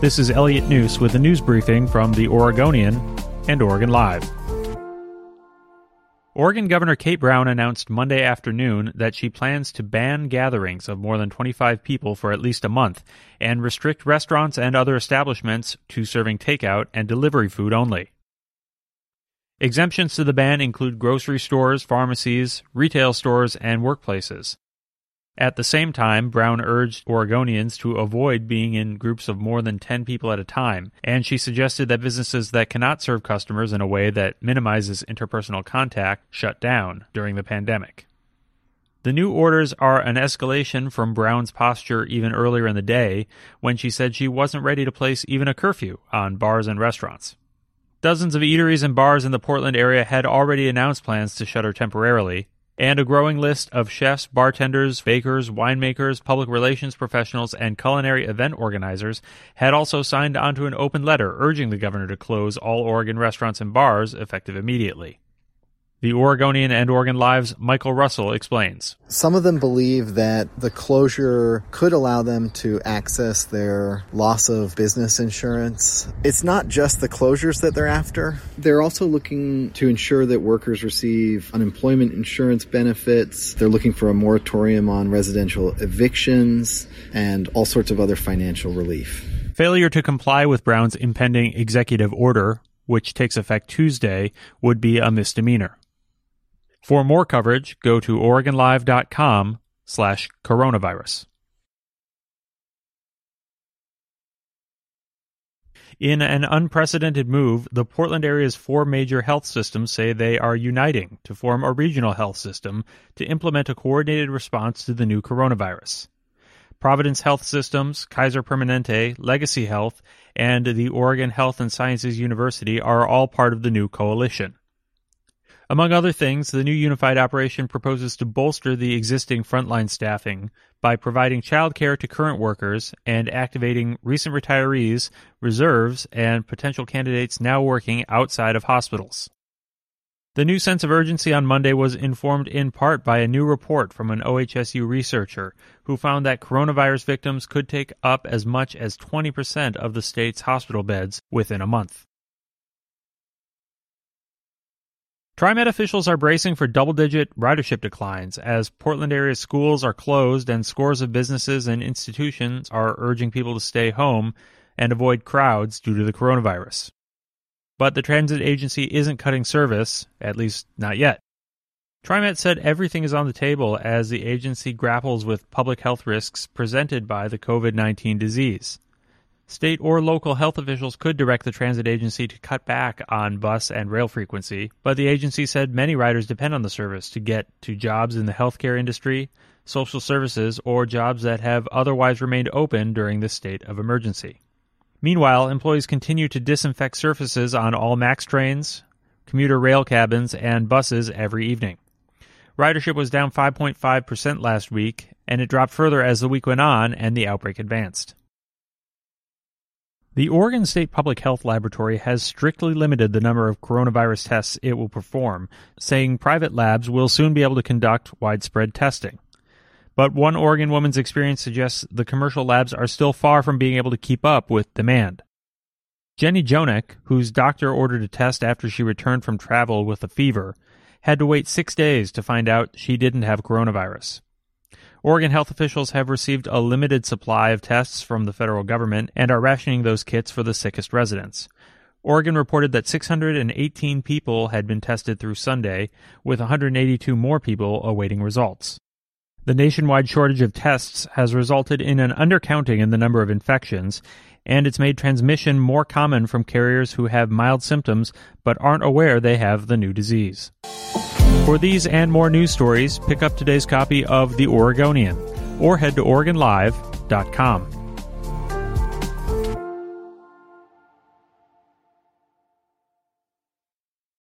This is Elliot Njus with a news briefing from the Oregonian and Oregon Live. Oregon Governor Kate Brown announced Monday afternoon that she plans to ban gatherings of more than 25 people for at least a month and restrict restaurants and other establishments to serving takeout and delivery food only. Exemptions to the ban include grocery stores, pharmacies, retail stores, and workplaces. At the same time, Brown urged Oregonians to avoid being in groups of more than 10 people at a time, and she suggested that businesses that cannot serve customers in a way that minimizes interpersonal contact shut down during the pandemic. The new orders are an escalation from Brown's posture even earlier in the day when she said she wasn't ready to place even a curfew on bars and restaurants. Dozens of eateries and bars in the Portland area had already announced plans to shutter temporarily, and a growing list of chefs, bartenders, bakers, winemakers, public relations professionals, and culinary event organizers had also signed onto an open letter urging the governor to close all Oregon restaurants and bars effective immediately. The Oregonian and Oregon Live's Michael Russell explains. Some of them believe that the closure could allow them to access their loss of business insurance. It's not just the closures that they're after. They're also looking to ensure that workers receive unemployment insurance benefits. They're looking for a moratorium on residential evictions and all sorts of other financial relief. Failure to comply with Brown's impending executive order, which takes effect Tuesday, would be a misdemeanor. For more coverage, go to OregonLive.com slash coronavirus. In an unprecedented move, the Portland area's four major health systems say they are uniting to form a regional health system to implement a coordinated response to the new coronavirus. Providence Health Systems, Kaiser Permanente, Legacy Health, and the Oregon Health and Sciences University are all part of the new coalition. Among other things, the new unified operation proposes to bolster the existing frontline staffing by providing childcare to current workers and activating recent retirees, reserves, and potential candidates now working outside of hospitals. The new sense of urgency on Monday was informed in part by a new report from an OHSU researcher who found that coronavirus victims could take up as much as 20% of the state's hospital beds within a month. TriMet officials are bracing for double digit ridership declines as Portland area schools are closed and scores of businesses and institutions are urging people to stay home and avoid crowds due to the coronavirus. But the transit agency isn't cutting service, at least not yet. TriMet said everything is on the table as the agency grapples with public health risks presented by the COVID 19 disease. State or local health officials could direct the transit agency to cut back on bus and rail frequency, but the agency said many riders depend on the service to get to jobs in the healthcare industry, social services, or jobs that have otherwise remained open during this state of emergency. Meanwhile, employees continue to disinfect surfaces on all MAX trains, commuter rail cabins, and buses every evening. Ridership was down 5.5% last week, and it dropped further as the week went on and the outbreak advanced. The Oregon State Public Health Laboratory has strictly limited the number of coronavirus tests it will perform, saying private labs will soon be able to conduct widespread testing. But one Oregon woman's experience suggests the commercial labs are still far from being able to keep up with demand. Jenny Jonek, whose doctor ordered a test after she returned from travel with a fever, had to wait six days to find out she didn't have coronavirus. Oregon health officials have received a limited supply of tests from the federal government and are rationing those kits for the sickest residents. Oregon reported that 618 people had been tested through Sunday, with 182 more people awaiting results. The nationwide shortage of tests has resulted in an undercounting in the number of infections, and it's made transmission more common from carriers who have mild symptoms but aren't aware they have the new disease. For these and more news stories, pick up today's copy of The Oregonian. or head to OregonLive.com.